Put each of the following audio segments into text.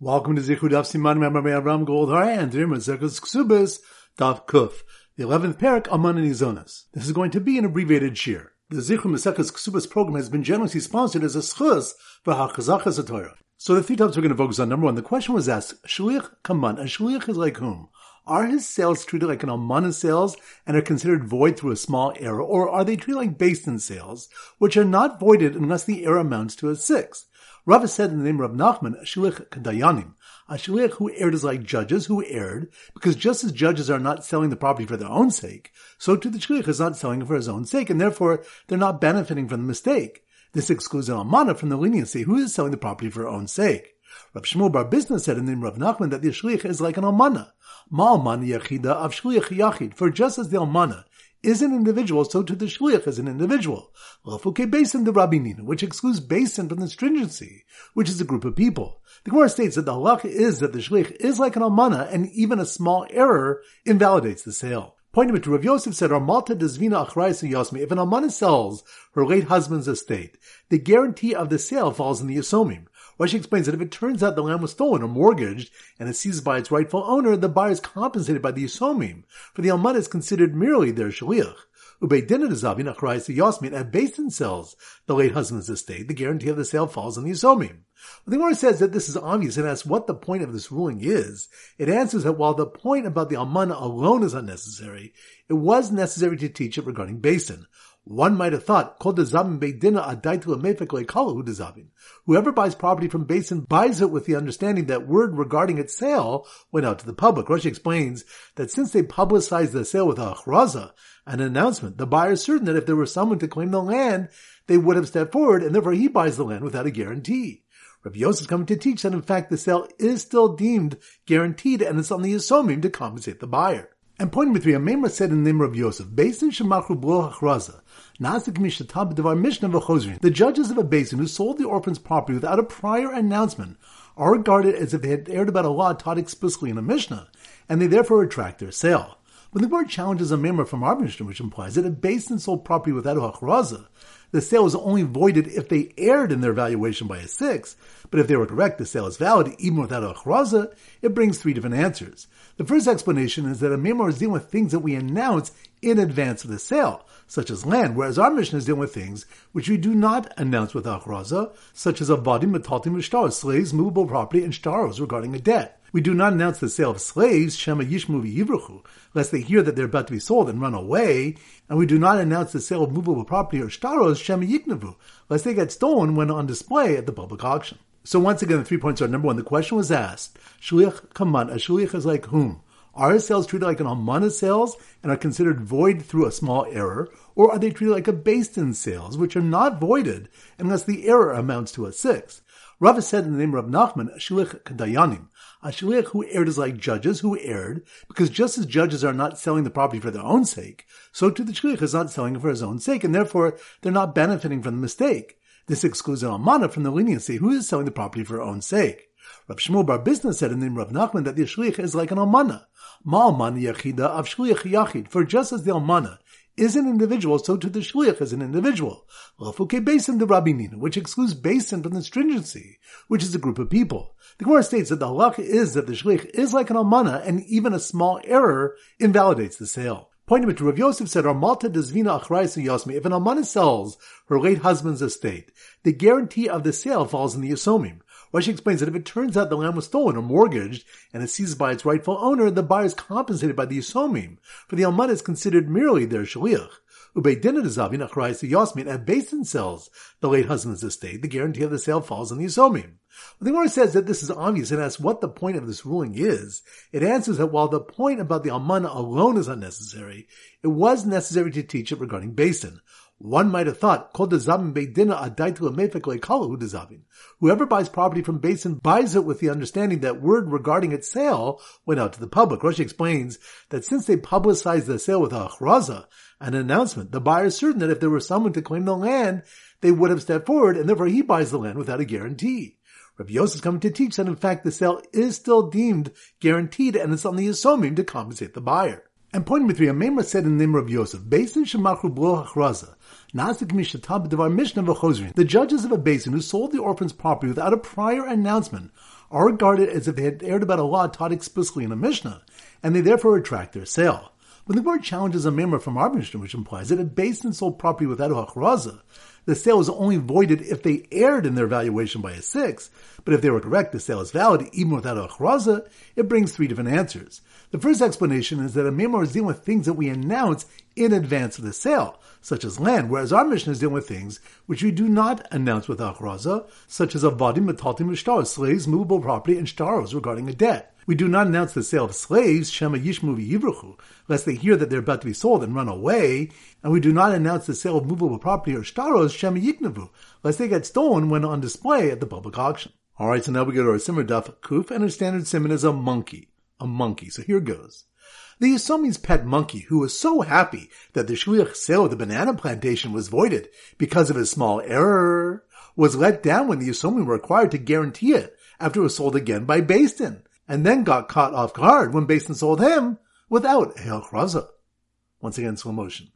Welcome to Zichud Daf Siman Avram Goldhar and Zirkas Ksubis Daf Kuf, the eleventh parak Aman and Izonas. This is going to be an abbreviated shir. The Zichud Masekas Ksubis program has been generously sponsored as a schus for Hakazachas Torah. So the three topics we're going to focus on. Number one, the question was asked: Shliach Kaman. A shliach is like whom? Are his sales treated like an almana sales and are considered void through a small error, or are they treated like based in sales, which are not voided unless the error amounts to a six? Rava said in the name of Rav Nachman, Ashlich Kadayanim. Ashlich who erred is like judges who erred, because just as judges are not selling the property for their own sake, so too the Shlich is not selling it for his own sake, and therefore they're not benefiting from the mistake. This excludes an Almana from the leniency who is selling the property for her own sake. Rav Shmuel Bar Bisna said in the name of Rav Nachman that the Shlich is like an Almana. Ma'alman Yachida of Shlich Yachid, for just as the Almana is an individual, so to the shliach is an individual. Lafuke basin the rabbinin, which excludes basin from the stringency, which is a group of people. The Gemara states that the halacha is that the shliach is like an almana, and even a small error invalidates the sale. Pointing to Rav Yosef said, Armalta desvina achrayis yosmi. If an almana sells her late husband's estate, the guarantee of the sale falls in the Rashi explains that if it turns out the land was stolen or mortgaged and is seized by its rightful owner, the buyer is compensated by the Yisomim, for the Almana is considered merely their shaliach. Ubeidinah Zavin achrayis the Yasmin and Basin in sells the late husband's estate, the guarantee of the sale falls on the Yisomim. The Gemara says that this is obvious and asks what the point of this ruling is. It answers that while the point about the Almana alone is unnecessary, it was necessary to teach it regarding Basin. One might have thought. Whoever buys property from Basin buys it with the understanding that word regarding its sale went out to the public. Rashi explains that since they publicized the sale with a achraza, an announcement, the buyer is certain that if there were someone to claim the land, they would have stepped forward, and therefore he buys the land without a guarantee. Rav Yosef is coming to teach that in fact the sale is still deemed guaranteed, and it's on the Yisomim to compensate the buyer. And point number three, a Memra said in the name of Yosef, Basin Shemachru Blo Hachraza, the judges of a basin who sold the orphan's property without a prior announcement are regarded as if they had erred about a law taught explicitly in a Mishnah, and they therefore retract their sale. When the word challenges a Memra from our Mishnah, which implies that a basin sold property without a hachraza, the sale is only voided if they erred in their valuation by a six, but if they were correct, the sale is valid even without a chraza, it brings three different answers. The first explanation is that a Memra is dealing with things that we announce in advance of the sale, such as land, whereas our Mishnah is dealing with things which we do not announce with achraza, such as avadim, metaltim, and slaves, movable property, and shtaros regarding a debt. We do not announce the sale of slaves, Shema Yishmu Yivruchu, lest they hear that they're about to be sold and run away, and we do not announce the sale of movable property or shtaros, Lest they get stolen when on display at the public auction. So once again, the three points are number one, the question was asked, Shliach Kaman, a Shliach is like whom? Are sales treated like an almana sales and are considered void through a small error, or are they treated like a based in sales, which are not voided unless the error amounts to a six? Rava said in the name of Rav Nachman, Ashlich Kadayanim. A shliach who erred is like judges who erred, because just as judges are not selling the property for their own sake, so too the shliach is not selling it for his own sake, and therefore they're not benefiting from the mistake. This excludes an almana from the leniency who is selling the property for her own sake. Rav Shmuel Bar Bisna said in the name of Rav Nachman that the shliach is like an almana. Ma'alman yachida of shliach yachid. For just as the almana is an individual, so to the shliach is an individual. Basin the rabbinin, which excludes basin from the stringency, which is a group of people. The Gemara states that the halacha is that the shlich is like an almana, and even a small error invalidates the sale. Pointing to Rav Yosef said, Armalta desvina achrayis yosmi. If an almana sells her late husband's estate, the guarantee of the sale falls in the yasomim. Rashi explains that if it turns out the land was stolen or mortgaged and is seized by its rightful owner, the buyer is compensated by the Yisomim, for the Almana is considered merely their shaliach. Ubeidinah Zavin achrayis the Yasmin and Basin sells the late husband's estate, the guarantee of the sale falls on the Yisomim. The Gemara says that this is obvious and asks what the point of this ruling is. It answers that while the point about the Almana alone is unnecessary, it was necessary to teach it regarding Basin. One might have thought. Whoever buys property from Basin buys it with the understanding that word regarding its sale went out to the public. Rashi explains that since they publicized the sale with a achraza, an announcement, the buyer is certain that if there were someone to claim the land, they would have stepped forward, and therefore he buys the land without a guarantee. Rabbi Yosef is coming to teach that in fact the sale is still deemed guaranteed, and it's on the to compensate the buyer. And point number three, a Memra said in the name of Yosef, Basin Shemachu Blo Hachraza, the judges of a basin who sold the orphan's property without a prior announcement are regarded as if they had erred about a law taught explicitly in a Mishnah, and they therefore retract their sale. When the Gemara challenges a Memra from Mishnah, which implies that a basin sold property without a hachraza, the sale is only voided if they erred in their valuation by a six, but if they were correct, the sale is valid even without a chraza, it brings three different answers. The first explanation is that a Memra is dealing with things that we announce in advance of the sale, such as land, whereas our Mishnah is dealing with things which we do not announce with achraza, such as a avadim, metaltim, shtaros, slaves, movable property, and shtaros regarding a debt. We do not announce the sale of slaves, Shema Yishmu Yivruchu, lest they hear that they're about to be sold and run away, and we do not announce the sale of movable property or shtaros, Shema Yiknavu, lest they get stolen when on display at the public auction. Alright, so now we go to our simmer daf kuf, and our standard simon is a monkey. A monkey. So here goes. The Yosomi's pet monkey, who was so happy that the shliach sale of the banana plantation was voided because of his small error, was let down when the Yosomi were required to guarantee it after it was sold again by Bastin and then got caught off guard when Basin sold him without Hail Chraza. Once again, slow motion.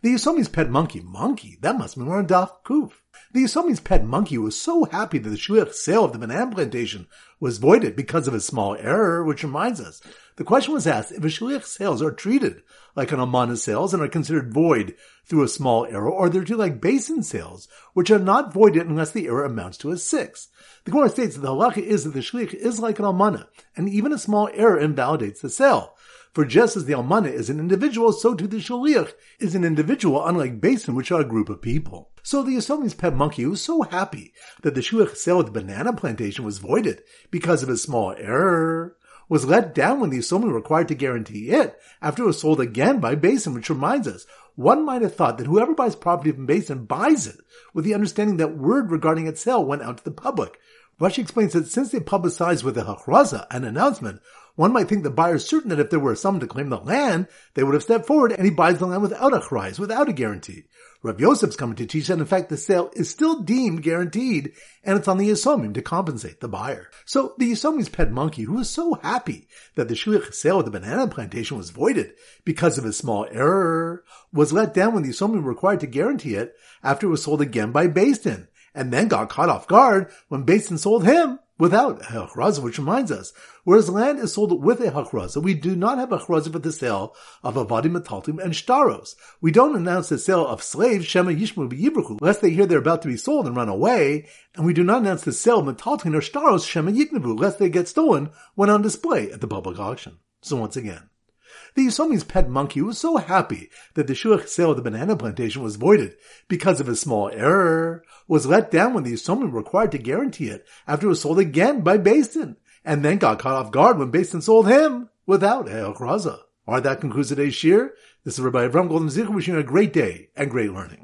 The Yosomi's pet monkey, monkey, that must be more Daf Kuf. The Yosomi's pet monkey was so happy that the Shliach sale of the banana plantation was voided because of a small error, which reminds us, the question was asked if a Shliach sales are treated like an almana sales and are considered void through a small error, or they're treated like basin sales, which are not voided unless the error amounts to a six. The Gemara states that the halacha is that the shliach is like an almana, and even a small error invalidates the sale. For just as the almana is an individual, so too the shliach is an individual, unlike basin, which are a group of people. So the Yosomi's pet monkey was so happy that the shliach sale of the banana plantation was voided because of a small error was let down when the Yosomi required to guarantee it after it was sold again by Basin, which reminds us, one might have thought that whoever buys property from Basin buys it with the understanding that word regarding its sale went out to the public. Rashi explains that since they publicized with a hachraza, an announcement, one might think the buyer is certain that if there were someone to claim the land, they would have stepped forward and he buys the land without a chrais, without a guarantee. Rav Yosef's coming to teach that in fact the sale is still deemed guaranteed and it's on the Yisomim to compensate the buyer. So the Yisomim's pet monkey, who was so happy that the shliach sale of the banana plantation was voided because of a small error, was let down when the Yisomim were required to guarantee it after it was sold again by Din, and then got caught off guard when Din sold him without a hachraza, which reminds us, whereas land is sold with a hachraza, we do not have a hachraza for the sale of avadim metaltim and shtaros. We don't announce the sale of slaves, shema yishmu b'yibruchu, lest they hear they're about to be sold and run away, and we do not announce the sale of metaltim or shtaros, shema yiknavu, lest they get stolen when on display at the public auction. So once again, the Yosomi's pet monkey was so happy that the shliach sale of the banana plantation was voided because of a small error, was let down when the Yosomi were required to guarantee it after it was sold again by Basin, and then got caught off guard when Basin sold him without Heil Kraza. Alright, that concludes today's shir. This is Rabbi Avram Golden Zichur wishing you a great day and great learning.